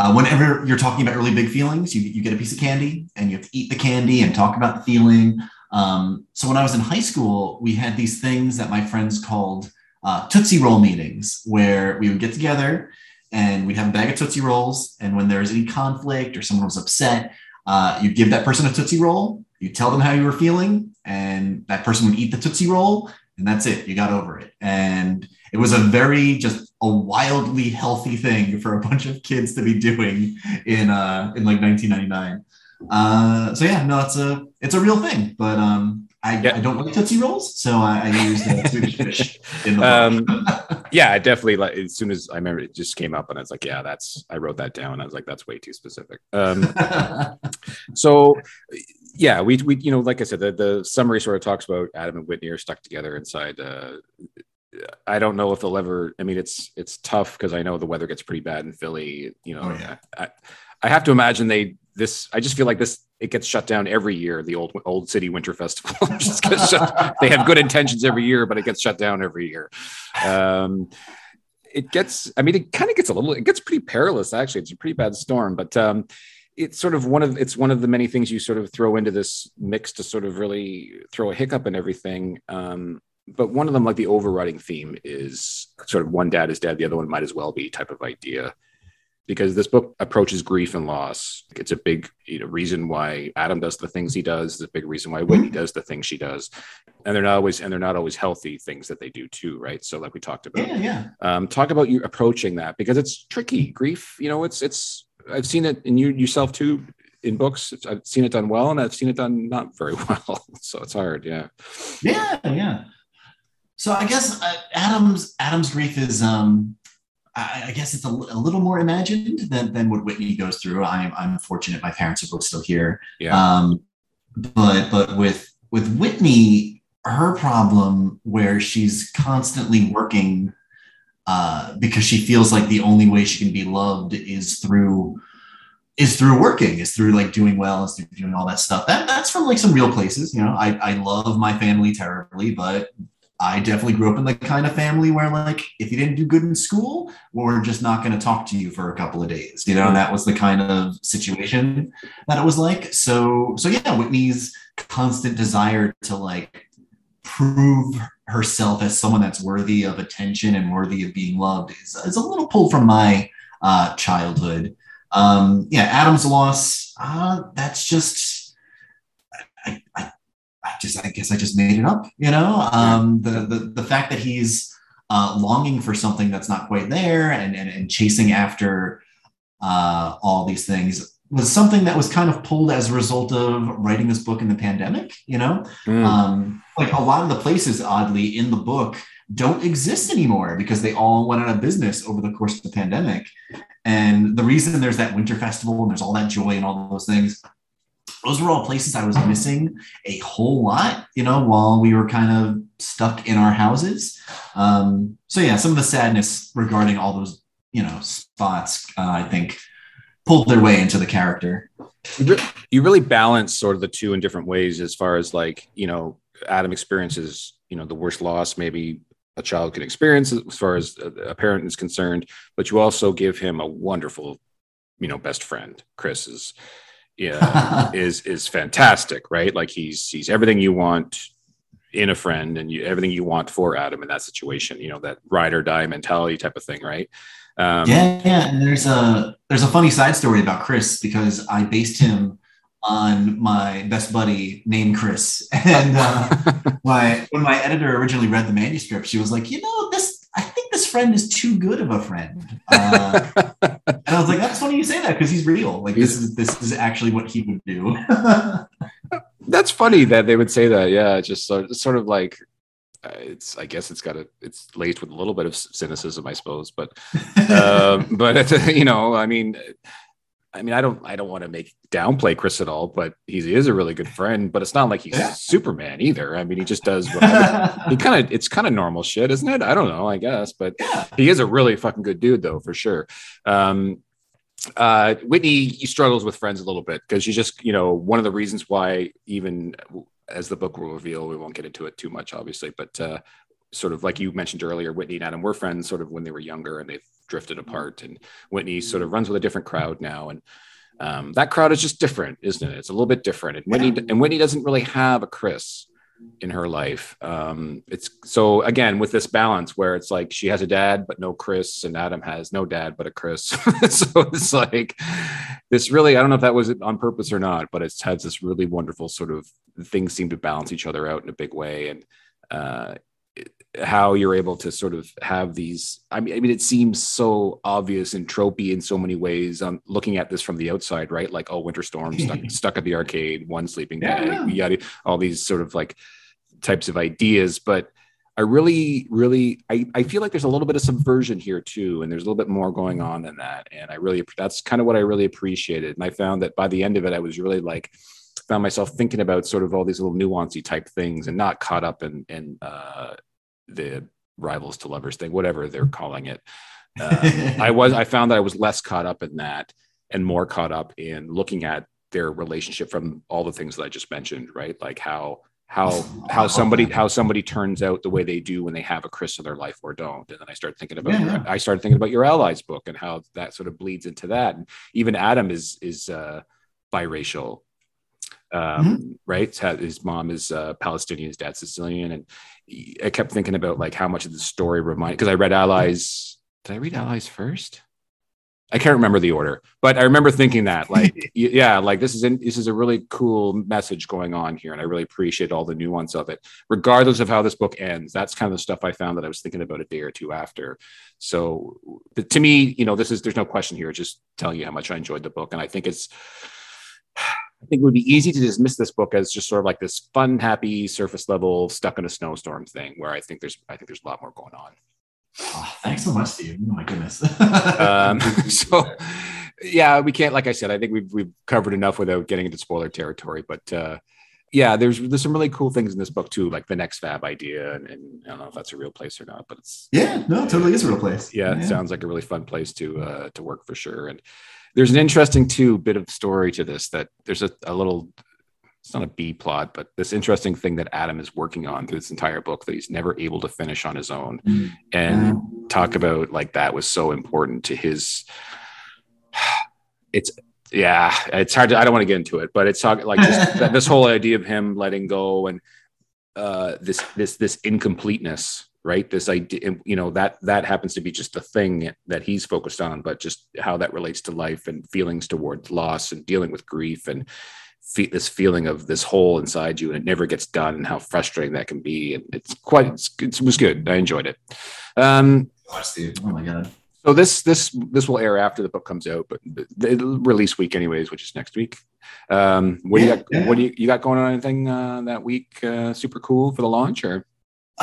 Speaker 2: uh, whenever you're talking about really big feelings, you you get a piece of candy and you have to eat the candy and talk about the feeling. Um, so when I was in high school, we had these things that my friends called uh, Tootsie Roll meetings, where we would get together and we'd have a bag of Tootsie Rolls. And when there was any conflict or someone was upset, uh, you give that person a Tootsie Roll, you tell them how you were feeling, and that person would eat the Tootsie Roll, and that's it. You got over it. And it was a very just a wildly healthy thing for a bunch of kids to be doing in uh in like 1999. Uh, so yeah, no, it's a it's a real thing, but um, I,
Speaker 1: Yeah.
Speaker 2: I don't like Tootsie Rolls, so I, I use uh, Swedish fish in the
Speaker 1: Um, yeah, I definitely like as soon as I remember it just came up and I was like, yeah, that's I wrote that down. I was like, that's way too specific. Um, so yeah, we we you know, like I said, the, the summary sort of talks about Adam and Whitney are stuck together inside. Uh, I don't know if they'll ever. I mean, it's it's tough because I know the weather gets pretty bad in Philly. You know,
Speaker 2: Oh, yeah.
Speaker 1: I, I have to imagine they this. I just feel like this. It gets shut down every year. The old old city winter festival just gets shut. They have good intentions every year, but it gets shut down every year. Um, it gets. I mean, it kind of gets a little. It gets pretty perilous. Actually, it's a pretty bad storm, but. um it's sort of one of it's one of the many things you sort of throw into this mix to sort of really throw a hiccup in everything. Um, but one of them, like the overriding theme, is sort of one dad is dead, the other one might as well be type of idea. Because this book approaches grief and loss. It's a big you know, reason why Adam does the things he does. It's a big reason why Whitney does the things she does, and they're not always and they're not always healthy things that they do too, right? So, like we talked about,
Speaker 2: yeah, yeah.
Speaker 1: um, talk about you approaching that because it's tricky grief you know it's it's i've seen it in you yourself too in books i've seen it done well and i've seen it done not very well so it's hard yeah
Speaker 2: Yeah, yeah. So I guess uh, Adam's Adam's grief is um I, I guess it's a, a little more imagined than, than what Whitney goes through. I'm I'm fortunate my parents are both still here.
Speaker 1: yeah
Speaker 2: Um but but with with Whitney, her problem where she's constantly working uh because she feels like the only way she can be loved is through is through working, is through like doing well, is through doing all that stuff. That that's from like some real places. You know, I, I love my family terribly, but I definitely grew up in the kind of family where like if you didn't do good in school, we're just not going to talk to you for a couple of days. You know, and that was the kind of situation that it was like. So so yeah, Whitney's constant desire to like prove herself as someone that's worthy of attention and worthy of being loved is, is a little pulled from my uh, childhood. Um, yeah, Adam's loss. Uh, that's just. I, I, I just I guess I just made it up. You know, um, the the the fact that he's uh, longing for something that's not quite there and and, and chasing after uh, all these things was something that was kind of pulled as a result of writing this book in the pandemic. You know, mm. um, like a lot of the places, oddly, in the book don't exist anymore because they all went out of business over the course of the pandemic. And the reason there's that winter festival and there's all that joy and all those things, those were all places I was missing a whole lot, you know, while we were kind of stuck in our houses. Um, so yeah, some of the sadness regarding all those, you know, spots, uh, I think pulled their way into the character.
Speaker 1: You really balance sort of the two in different ways as far as like, you know, Adam experiences, you know, the worst loss maybe a child can experience as far as a parent is concerned, but you also give him a wonderful, you know, best friend. Chris is, yeah, is is fantastic, right? Like he's he's everything you want in a friend, and you, everything you want for Adam in that situation. You know, that ride or die mentality type of thing, right?
Speaker 2: Um, yeah, yeah. And there's a there's a funny side story about Chris because I based him on my best buddy named Chris. And uh, my when my editor originally read the manuscript, she was like, you know, this this friend is too good of a friend. Uh, and I was like, that's funny you say that because he's real. Like this is this is actually what he would do.
Speaker 1: that's funny that they would say that. Yeah, just sort sort of like uh, it's I guess it's got a it's laced with a little bit of cynicism, I suppose. But um, but you know, I mean I mean, I don't, I don't want to make downplay Chris at all, but he is a really good friend. But it's not like he's yeah. Superman either. I mean, he just does. he kind of, it's kind of normal shit, isn't it? I don't know, I guess, but yeah. he is a really fucking good dude, though, for sure. Um, uh, Whitney he struggles with friends a little bit because she's just, you know, one of the reasons why even as the book will reveal, we won't get into it too much, obviously, but uh, sort of like you mentioned earlier, Whitney and Adam were friends sort of when they were younger and they've drifted apart. And Whitney sort of runs with a different crowd now. And um, that crowd is just different, isn't it? It's a little bit different. And Whitney, and Whitney doesn't really have a Chris in her life. Um, it's so again with this balance where it's like she has a dad but no Chris, and Adam has no dad but a Chris. so it's like this really. I don't know if that was on purpose or not, but it's has this really wonderful sort of things seem to balance each other out in a big way, and uh, how you're able to sort of have these I mean, I mean it seems so obvious and tropey in so many ways i'm looking at this from the outside right? Like oh winter storm stuck, stuck at the arcade one sleeping yeah, bag yeah. all these sort of like types of ideas. But i really really I, I feel like there's a little bit of subversion here too and there's a little bit more going on than that. And i really that's kind of what i really appreciated. And i found that by the end of it i was really like found myself thinking about sort of all these little nuancy type things and not caught up in in uh, the rivals to lovers thing, whatever they're calling it. Uh, I was I found that I was less caught up in that and more caught up in looking at their relationship from all the things that I just mentioned, right? Like how how how somebody how somebody turns out the way they do when they have a Chris in their life or don't. And then I started thinking about yeah. your, I started thinking about your allies book and how that sort of bleeds into that. And even Adam is is uh, biracial um, mm-hmm. right? His mom is uh, Palestinian, his dad's Sicilian, and I kept thinking about like how much of the story remind because I read Allies. Did I read Allies first? I can't remember the order, but I remember thinking that, like, yeah, like this is in, this is a really cool message going on here, and I really appreciate all the nuance of it, regardless of how this book ends. That's kind of the stuff I found that I was thinking about a day or two after. So, to me, you know, this is there's no question here. Just telling you how much I enjoyed the book, and I think it's I think it would be easy to dismiss this book as just sort of like this fun, happy, surface level, stuck in a snowstorm thing. Where I think there's, I think there's a lot more going on.
Speaker 2: Oh, thanks so much, Steve. Oh my goodness.
Speaker 1: um, so, yeah, we can't. Like I said, I think we've we've covered enough without getting into spoiler territory. But uh, yeah, there's there's some really cool things in this book too, like the NextFab idea, and, and, I don't know if that's a real place or not, but it's
Speaker 2: yeah, no, it totally is a real place.
Speaker 1: Yeah, yeah. it sounds like a really fun place to uh, to work for sure. And there's an interesting too bit of story to this that there's a, a little it's not a B plot, but this interesting thing that Adam is working on through this entire book that he's never able to finish on his own. Mm-hmm. And talk about like that was so important to his it's yeah, it's hard to I don't want to get into it, but it's talking like this, this whole idea of him letting go and uh this this this incompleteness right? This idea, you know, that that happens to be just the thing that he's focused on, but just how that relates to life and feelings towards loss and dealing with grief and fe- this feeling of this hole inside you and it never gets done and how frustrating that can be. And it's quite, it's, it was good. I enjoyed it. Um,
Speaker 2: oh my god.
Speaker 1: So this this this will air after the book comes out, but the, the release week anyways, which is next week. Um, what do you got? What do you, you got going on? Anything uh, that week? Uh, super cool for the launch, or?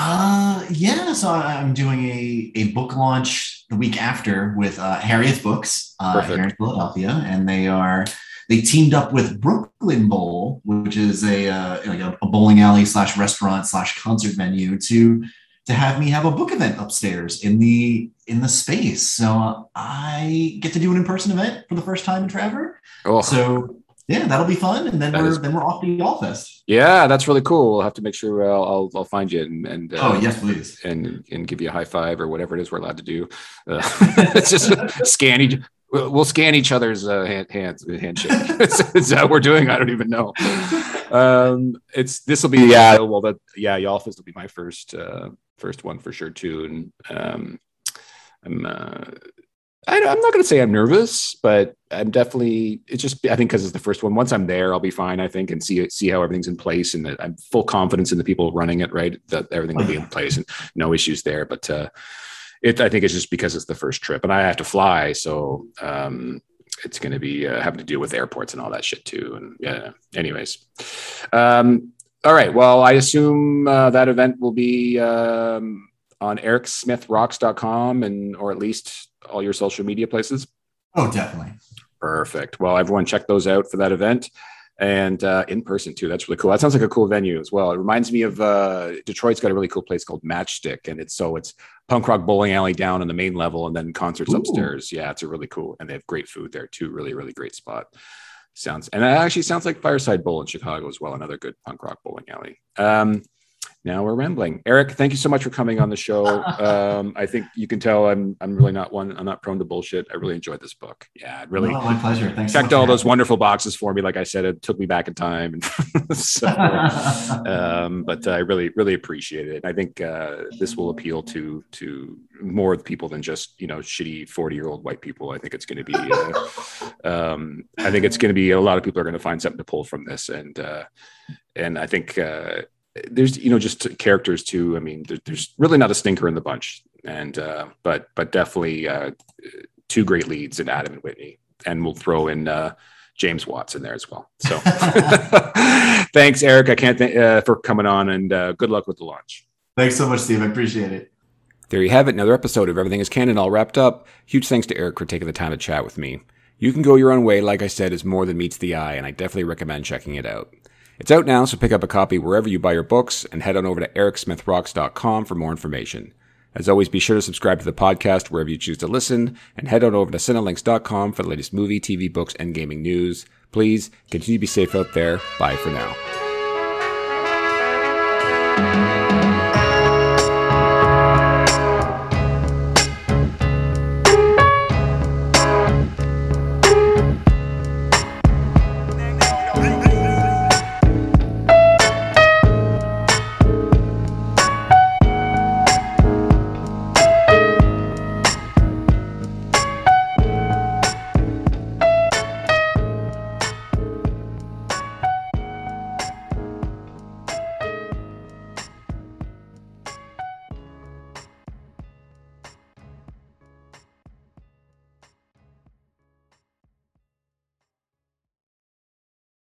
Speaker 2: Uh, yeah. So I'm doing a a book launch the week after with uh, Harriet Books uh, here in Philadelphia, and they are they teamed up with Brooklyn Bowl, which is a uh, like a, a bowling alley slash restaurant slash concert venue, to to have me have a book event upstairs in the in the space. So I get to do an in person event for the first time in forever. Oh. So yeah, that'll be fun, and then that we're is... then we're off to YALLFest.
Speaker 1: Yeah, that's really cool. We'll have to make sure I'll I'll, I'll find you and, and
Speaker 2: uh, oh yes, please,
Speaker 1: and and give you a high five or whatever it is we're allowed to do. Uh, it's just scan each. We'll scan each other's uh, hand, hands handshake. is that what we're doing? I don't even know. Um, it's this will be yeah. Well, that yeah, YALLFest will be my first uh, first one for sure too, and um, I'm uh, I, am not going to say I'm nervous, but I'm definitely. It's just I think because it's the first one. Once I'm there, I'll be fine. I think and see see how everything's in place, and I'm full confidence in the people running it. Right, that everything will be in place and no issues there. But uh, it I think it's just because it's the first trip, and I have to fly, so um, it's going to be uh, having to deal with airports and all that shit too. And yeah, anyways. Um, all right. Well, I assume uh, that event will be um, on ericsmithrocks.com and or at least all your social media places?
Speaker 2: Oh, definitely.
Speaker 1: Perfect. Well, everyone check those out for that event and uh, in person too. That's really cool. That sounds like a cool venue as well. It reminds me of uh, Detroit's got a really cool place called Magic Stick, and it's so it's punk rock bowling alley down on the main level, and then concerts Ooh. upstairs. Yeah, it's a really cool, and they have great food there too. Really, really great spot. Sounds and it actually sounds like Fireside Bowl in Chicago as well. Another good punk rock bowling alley. Um, now we're rambling. Eric, thank you so much for coming on the show. Um, I think you can tell I'm I'm really not one. I'm not prone to bullshit. I really enjoyed this book. Yeah, it really.
Speaker 2: Oh, my pleasure. Thanks.
Speaker 1: Checked so all those wonderful boxes for me. Like I said, it took me back in time, so, um, but I really really appreciate it. I think uh, this will appeal to to more people than just you know shitty 40 year old white people. I think it's going to be. Uh, um, I think it's going to be a lot of people are going to find something to pull from this, and uh, and I think uh, there's you know just characters too. I mean, there, there's really not a stinker in the bunch, and uh, but but definitely uh, two great leads in Adam and Whitney, and we'll throw in uh, James Watson there as well. So thanks, Eric. I can't thank uh, for coming on, and uh, good luck with the launch.
Speaker 2: Thanks so much, Steve. I appreciate it.
Speaker 1: There you have it. Another episode of Everything is Canon all wrapped up. Huge thanks to Eric for taking the time to chat with me. You can go your own way, like I said, is more than meets the eye, and I definitely recommend checking it out. It's out now, so pick up a copy wherever you buy your books and head on over to ericsmithrocks.com for more information. As always, be sure to subscribe to the podcast wherever you choose to listen and head on over to cinelinx.com for the latest movie, TV, books, and gaming news. Please continue to be safe out there. Bye for now.